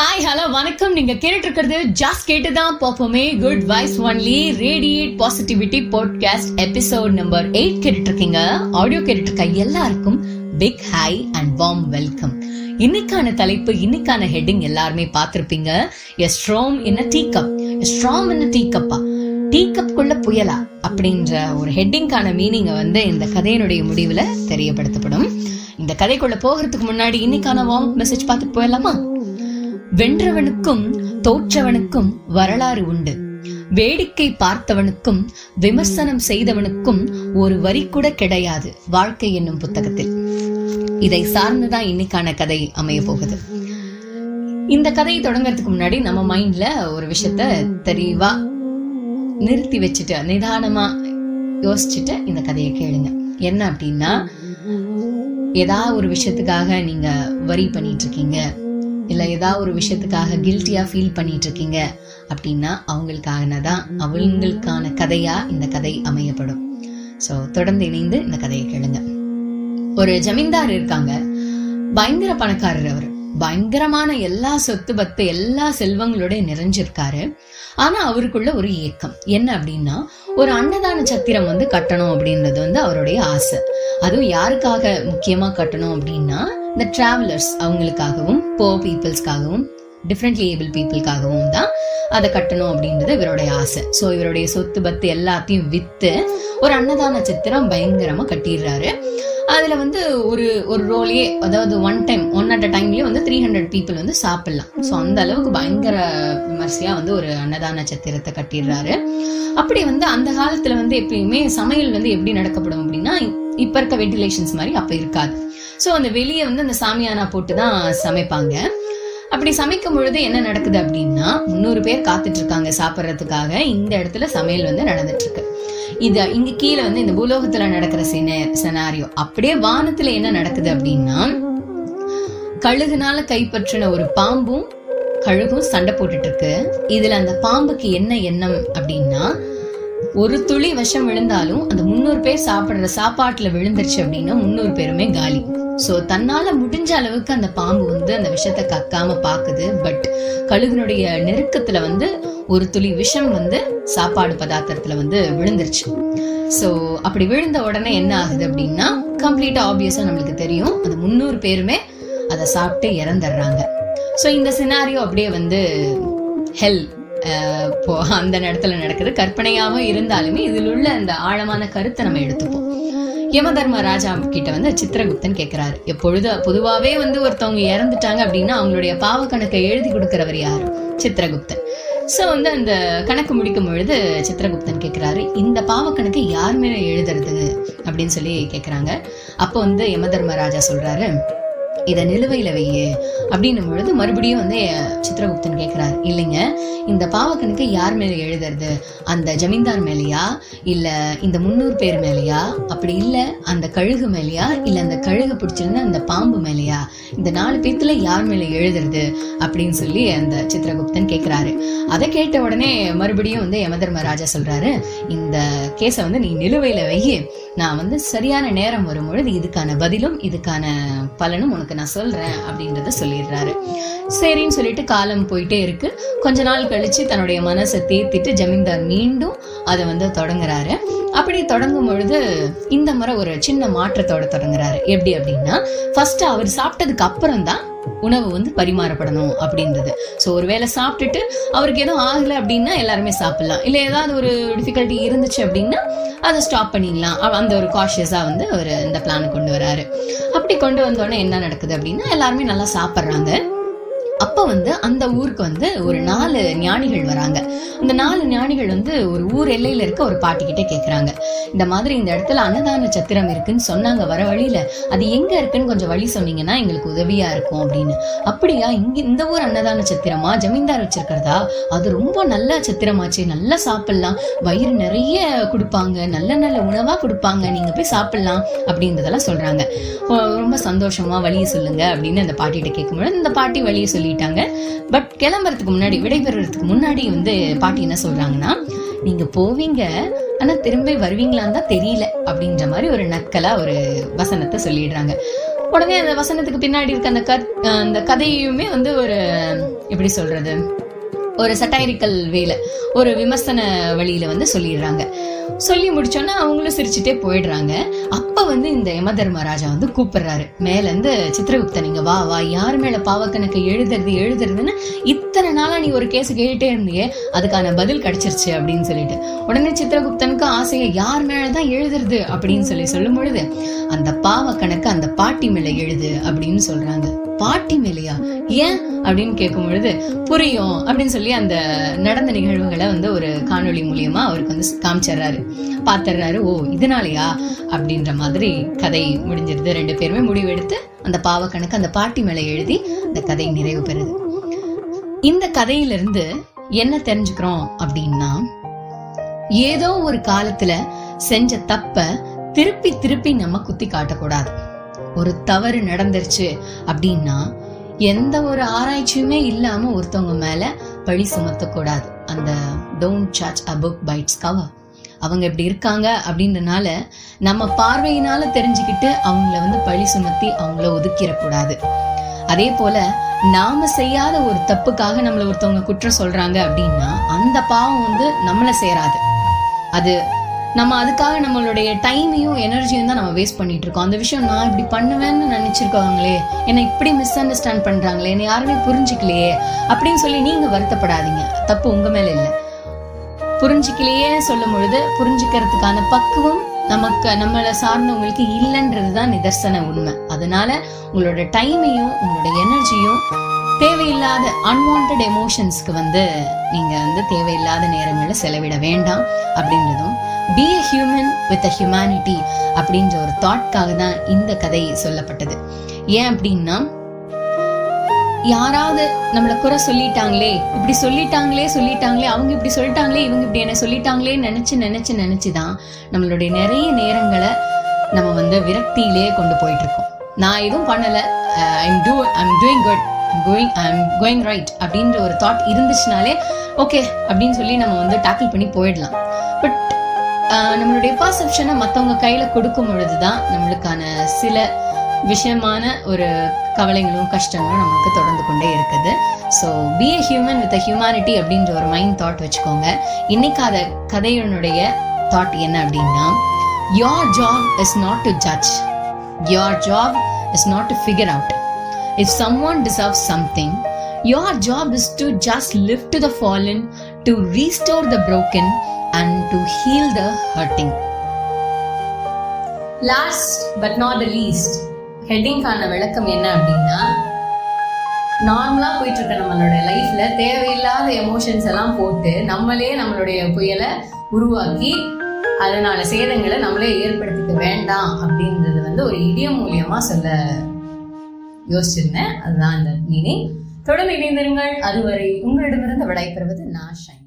Hi hello வணக்கம். நீங்க கேட்டுருக்கிறது ஜஸ்ட் கேட்டுதான் பாப்போமே good vibes only radiate positivity podcast episode number eight கேட்டுட்டு இருக்கீங்க ஆடியோ கேட்டுட்டு இருக்க எல்லாருக்கும் big hi and warm welcome இன்னைக்கான தலைப்பு இன்னைக்கான ஹெட்டிங் எல்லாருமே பார்த்திருப்பீங்க. A strong in tea cup strong in tea kappa tea கப்குள்ள புயலா அப்படின்ற ஒரு ஹெட்டிங்கான மீனிங்கை வந்து இந்த கதையினுடைய முடிவுல தெரியப்படுத்தப்படும். இந்த கதைக்குள்ள போகிறதுக்கு முன்னாடி இன்னைக்கான வார்ம் மெசேஜ் பார்த்துட்டு போயிடலாமா? வென்றவனுக்கும் தோற்றவனுக்கும் வரலாறு உண்டு. வேடிக்கை பார்த்தவனுக்கும் விமர்சனம் செய்தவனுக்கும் ஒரு வரி கூட கிடையாது வாழ்க்கை என்னும் புத்தகத்தில். இதை சார்ந்துதான் இன்னைக்கான கதை அமைய போகுது. இந்த கதையை தொடங்கறதுக்கு முன்னாடி நம்ம மைண்ட்ல ஒரு விஷயத்த தெளிவா நிறுத்தி வச்சுட்டு நிதானமா யோசிச்சுட்டு இந்த கதையை கேளுங்க. என்ன அப்படின்னா ஏதாவது ஒரு விஷயத்துக்காக நீங்க வரி பண்ணிட்டு இருக்கீங்க. இல்ல ஏதாவது ஒரு விஷயத்துக்காக கில்ட்டியாக ஃபீல் பண்ணிட்டு இருக்கீங்க அப்படின்னா அவங்களுக்கான தான் அவங்களுக்கான கதையா இந்த கதை அமையப்படும். ஸோ தொடர்ந்து இணைந்து இந்த கதையை கேளுங்க. ஒரு ஜமீன்தார் இருக்காங்க. பயங்கர பணக்காரர் அவர். பயங்கரமான எல்லா சொத்து பத்து எல்லா செல்வங்களோட நிறைஞ்சிருக்காரு. ஆனா அவருக்குள்ள ஒரு ஏக்கம். என்ன அப்படின்னா ஒரு அன்னதான சத்திரம் வந்து கட்டணும் அப்படின்றது வந்து அவருடைய ஆசை. அதுவும் யாருக்காக முக்கியமா கட்டணும் அப்படின்னா இந்த டிராவலர்ஸ் அவங்களுக்காகவும் போ பீப்புள்ஸ்க்காகவும் டிஃப்ரெண்ட்லி ஏபிள் பீப்புளுக்காகவும் தான் அதை கட்டணும் அப்படின்றது இவருடைய ஆசை. ஸோ இவருடைய சொத்து பத்து எல்லாத்தையும் விற்று ஒரு அன்னதான சித்திரம் பயங்கரமாக கட்டிடுறாரு. அதில் வந்து ஒரு ஒரு ரோலே அதாவது one time one at a டைம்லயே வந்து த்ரீ ஹண்ட்ரட் பீப்புள் வந்து சாப்பிட்லாம். ஸோ அந்த அளவுக்கு பயங்கர விமர்சையாக வந்து ஒரு அன்னதான சத்திரத்தை கட்டிடுறாரு. அப்படி வந்து அந்த காலத்தில் வந்து எப்பயுமே சமையல் வந்து எப்படி நடக்கப்படும் அப்படின்னா இப்போ இருக்க வென்டிலேஷன்ஸ் மாதிரி அப்போ இருக்காது. ஸோ அந்த வெளியே வந்து அந்த சாமியானா போட்டு தான் சமைப்பாங்க. அப்படி சமைக்கும் பொழுது என்ன நடக்குது அப்படின்னா முந்நூறு பேர் காத்துட்டு இருக்காங்க சாப்பிட்றதுக்காக. இந்த இடத்துல சமையல் வந்து நடந்துட்டு இருக்கு இது இங்க கீழே வந்து இந்த பூலோகத்துல நடக்கிற செனாரியோ அப்படியே வானத்துல என்ன நடக்குது அப்படின்னா கழுகுனால கைப்பற்றின ஒரு பாம்பும் கழுகும் சண்டை போட்டுட்டு இருக்கு இதுல அந்த பாம்புக்கு என்ன எண்ணம் அப்படின்னா ஒரு துளி விஷம் விழுந்தாலும் அந்த முன்னூறு பேர் சாப்பிடுற சாப்பாட்டுல விழுந்துருச்சு அப்படின்னா முன்னூறு பேருமே காலி. ஸோ தன்னால முடிஞ்ச அளவுக்கு அந்த பாம்பு வந்து அந்த விஷத்தை கக்காம பார்க்குது பட் கழுகுனுடைய நெருக்கத்துல வந்து ஒரு துளி விஷம் வந்து சாப்பாடு பதார்த்தத்துல வந்து விழுந்துருச்சு. ஸோ அப்படி விழுந்த உடனே என்ன ஆகுது அப்படின்னா கம்ப்ளீட்டாக ஆப்வியஸாக நம்மளுக்கு தெரியும். அந்த முந்நூறு பேருமே அதை சாப்பிட்டு இறந்துடுறாங்க. ஸோ இந்த சினாரியோ அப்படியே வந்து ஹெல் இப்போ அந்த இடத்துல நடக்குது. கற்பனையாகவும் இருந்தாலுமே இதில் உள்ள அந்த ஆழமான கருத்தை நம்ம எடுத்துப்போம். யமதர்ம ராஜா கிட்ட வந்து சித்திரகுப்தன் கேட்கிறாரு எப்பொழுது பொதுவாவே வந்து ஒருத்தவங்க இறந்துட்டாங்க அப்படின்னா அவங்களுடைய பாவ கணக்கை எழுதி கொடுக்கிறவர் யார்? சித்திரகுப்தன். சோ வந்து அந்த கணக்கு முடிக்கும் பொழுது சித்திரகுப்தன் கேட்குறாரு இந்த பாவ கணக்கு யார் மேலே எழுதுறது? அப்படின்னு சொல்லி கேட்குறாங்க அப்போ வந்து யமதர்ம ராஜா சொல்றாரு இதை நிலுவையில் வையே அப்படின்னும் பொழுது மறுபடியும் வந்து சித்திரகுப்தன் கேட்குறாரு இல்லைங்க இந்த பாவக்கணக்கு யார் மேலே எழுதுறது? அந்த ஜமீன்தார் மேலயா? இல்லை இந்த முன்னூறு பேர் மேலயா? அப்படி இல்லை அந்த கழுகு மேலேயா? இல்லை அந்த கழுகு பிடிச்சிருந்த அந்த பாம்பு மேலேயா? இந்த நாலு பேத்துல யார் மேலே எழுதுறது? அப்படின்னு சொல்லி அந்த சித்திரகுப்தன் கேட்குறாரு. அதை கேட்ட உடனே மறுபடியும் வந்து யமதர்ம ராஜா சொல்றாரு இந்த கேஸை வந்து நீ நிலுவையில் வையு. நான் வந்து சரியான நேரம் வரும்பொழுது இதுக்கான பதிலும் இதுக்கான பலனும் உனக்கு நான் சொல்றேன் அப்படின்றத சொல்லிடுறாரு. சரின்னு சொல்லிட்டு காலம் போயிட்டே இருக்கு. கொஞ்ச நாள் கழிச்சு தன்னுடைய மனசை தேத்திட்டு ஜமீன்தார் மீண்டும் அதை வந்து தொடங்குறாரு. அப்படி தொடங்கும் பொழுது இந்த முறை ஒரு சின்ன மாற்றத்தோட தொடங்குறாரு. எப்படி அப்படின்னா ஃபர்ஸ்ட் அவர் சாப்பிட்டதுக்கு அப்புறம் தான் உணவு வந்து பரிமாறப்படணும் அப்படின்றது. ஸோ ஒருவேளை சாப்பிட்டுட்டு அவருக்கு எதுவும் ஆகலை அப்படின்னா எல்லாருமே சாப்பிடலாம். இல்லை ஏதாவது ஒரு டிஃபிகல்ட்டி இருந்துச்சு அப்படின்னா அதை ஸ்டாப் பண்ணிடலாம். அந்த ஒரு காஷியஸாக வந்து அவர் இந்த பிளான் கொண்டு வராரு. கூட்டி கொண்டு வந்தோடனே என்ன நடக்குது அப்படின்னா எல்லாருமே நல்லா சாப்பிட்றாங்க. அப்ப வந்து அந்த ஊருக்கு வந்து ஒரு நாலு ஞானிகள் வராங்க. அந்த நாலு ஞானிகள் வந்து ஒரு ஊர் எல்லையில இருக்க ஒரு பாட்டி கிட்ட கேக்குறாங்க. இந்த மாதிரி இந்த இடத்துல அன்னதான சத்திரம் இருக்குன்னு சொன்னாங்க வர வழியில. அது எங்க இருக்குன்னு கொஞ்சம் வழி சொன்னீங்கன்னா எங்களுக்கு உதவியா இருக்கும் அப்படின்னு. அப்படியா இங்க இந்த ஊர் அன்னதான சத்திரமா? ஜமீன்தார் வச்சிருக்கிறதா? அது ரொம்ப நல்ல சத்திரமாச்சு நல்லா சாப்பிடலாம். வயிறு நிறைய கொடுப்பாங்க நல்ல நல்ல உணவா கொடுப்பாங்க நீங்க போய் சாப்பிடலாம் அப்படின்றதெல்லாம் சொல்றாங்க. ரொம்ப சந்தோஷமா வழியை சொல்லுங்க அப்படின்னு அந்த பாட்டிகிட்ட கேட்கும்போது இந்த பாட்டி வழியை சொல்லி சொல்லிட்டாங்க. பட் கிளம்புறதுக்கு முன்னாடி விடைபெறதுக்கு முன்னாடி வந்து பாட்டி என்ன சொல்றாங்கன்னா நீங்க போவீங்க ஆனா திரும்ப வருவீங்களான்னு தான் தெரியல அப்படின்ற மாதிரி ஒரு நக்கலா ஒரு வசனத்தை சொல்லிடுறாங்க. உடனே அந்த வசனத்துக்கு பின்னாடி இருக்க அந்த கத் அந்த கதையுமே வந்து ஒரு எப்படி சொல்றது ஒரு சட்டைரிக்கல் வேல ஒரு விமர்சன வழியில வந்து சொல்லிடுறாங்க. சொல்லி முடிச்சோன்னா அவங்களும் சிரிச்சுட்டே போயிடுறாங்க. அப்ப வந்து இந்த யம தர்மராஜா வந்து கூப்பிடுறாரு. மேல இருந்து சித்திரகுப்தன் நீங்க வா வா யார் மேல பாவக்கணக்கு எழுதுறது எழுதுறதுன்னு இத்தனை நாளா நீ ஒரு கேஸ் கேட்டுட்டே இருந்தியே அதுக்கான பதில் கிடைச்சிருச்சு அப்படின்னு சொல்லிட்டு. உடனே சித்திரகுப்தனுக்கு ஆசையை யார் மேலதான் எழுதுறது அப்படின்னு சொல்லி சொல்லும் பொழுது அந்த பாவக்கணக்கு அந்த பாட்டி மேல எழுது அப்படின்னு சொல்றாங்க. பாட்டி மேலையா? ஏன்? அப்படின்னு கேட்கும் பொழுது புரியும் அப்படின்னு சொல்லி அந்த நடந்த நிகழ்வுகளை வந்து ஒரு காணொளி மூலியமா அவருக்கு வந்து காமிச்சிடுறாரு. பாத்துறாரு ஓ இதனாலயா? அப்படின்ற மாதிரி கதை முடிஞ்சிருது. ரெண்டு பேருமே முடிவெடுத்து அந்த பாவக்கணக்கு அந்த பாட்டி மேல எழுதி அந்த கதை நிறைவு பெறுது. இந்த கதையிலிருந்து என்ன தெரிஞ்சுக்கிறோம் அப்படின்னா ஏதோ ஒரு காலத்துல செஞ்ச தப்ப திருப்பி திருப்பி நம்ம குத்தி காட்டக்கூடாது. ஒரு தவறு நடந்துருச்சு அப்படின்னா எந்த ஒரு ஆராய்ச்சியுமே இல்லாம ஒருத்தவங்க மேல பழி சுமத்தக்கூடாது. அந்த don't search a book by its cover அவங்க இப்படி இருக்காங்க அப்படின்றனால நம்ம பார்வையினால தெரிஞ்சுக்கிட்டு அவங்கள வந்து பழி சுமத்தி அவங்கள ஒதுக்கிடக்கூடாது. அதே போல நாம செய்யாத ஒரு தப்புக்காக நம்மள ஒருத்தவங்க குற்றம் சொல்றாங்க அப்படின்னா அந்த பாவம் வந்து நம்மள சேராது. அது நம்ம அதுக்காக நம்மளுடைய டைமையும் எனர்ஜியும் தான் நம்ம வேஸ்ட் பண்ணிட்டு இருக்கோம். அந்த விஷயம் நான் இப்படி பண்ணுவேன்னு நினைச்சிருக்காங்களே என்னை இப்படி மிஸ் அண்டர்ஸ்டாண்ட் பண்றாங்களே என்னை யாருமே புரிஞ்சுக்கலையே அப்படின்னு சொல்லி நீங்க வருத்தப்படாதீங்க. தப்பு உங்க மேல இல்லை. புரிஞ்சுக்கலையே சொல்லும் பொழுது புரிஞ்சுக்கிறதுக்கான பக்குவம் நமக்கு நம்மளை சார்ந்தவங்களுக்கு இல்லைன்றது தான் நிதர்சன உண்மை. அதனால உங்களோட டைமையும் உங்களோட எனர்ஜியும் தேவையில்லாத அன்வான்ட் எமோஷன்ஸ்க்கு வந்து நீங்க வந்து தேவையில்லாத நேரங்களை செலவிட வேண்டாம் அப்படின்றதும் be a human with a humanity அப்படின்ற ஒரு தாட்காக தான் இந்த கதை சொல்லப்பட்டது. ஏன் அப்படின்னா யாராவது நம்மள குறை சொல்லிட்டாங்களே இப்படி சொல்லிட்டாங்களே சொல்லிட்டாங்களே அவங்க இப்படி சொல்லிட்டாங்களே இவங்க இப்படி என்ன சொல்லிட்டாங்களே நினைச்சு நினைச்சு நினைச்சுதான் நம்மளுடைய நிறைய நேரங்களை நம்ம வந்து விரக்தியிலே கொண்டு போயிட்டு இருக்கோம். நான் எதுவும் பண்ணல. I'm do I'm doing good going I'm going right அப்படின்ற ஒரு தாட் இருந்துச்சுனாலே ஓகே அப்படின்னு சொல்லி நம்ம வந்து டேக்கிள் பண்ணி போயிடலாம். பட் நம்மளுடைய பர்செப்ஷனை மற்றவங்க கையில கொடுக்கும் பொழுதுதான் நம்மளுக்கான சில விஷயமான ஒரு கவலைகளும் கஷ்டங்களும் நமக்கு தொடர்ந்து கொண்டே இருக்குது. So be a human with a humanity அப்படின்ற ஒரு மைண்ட் தாட் வச்சுக்கோங்க. இன்னைக்கு அதை கதையினுடைய தாட் என்ன அப்படின்னா your job is not to judge your job is not to figure out if someone deserves something your job is to just lift the fallen to restore the broken and to heal the hurting. Last but not the least ஹெட்டிங்கான விளக்கம் என்ன அப்படின்னா நார்மலாக போயிட்டு இருக்க நம்மளோட லைஃப்ல தேவையில்லாத emotions எல்லாம் போட்டு நம்மளே நம்மளுடைய புயலை உருவாக்கி அதனால சேதங்களை நம்மளே ஏற்படுத்திக்க வேண்டாம் அப்படின்றது வந்து ஒரு இடியம் மூலியமா சொல்ல யோசிச்சிருந்தேன். அதுதான் அந்த மீனிங் தொடர்ந்து இணைந்திருங்கள். அதுவரை உங்களிடமிருந்து விடைபெறுவது நான் ஷைன்.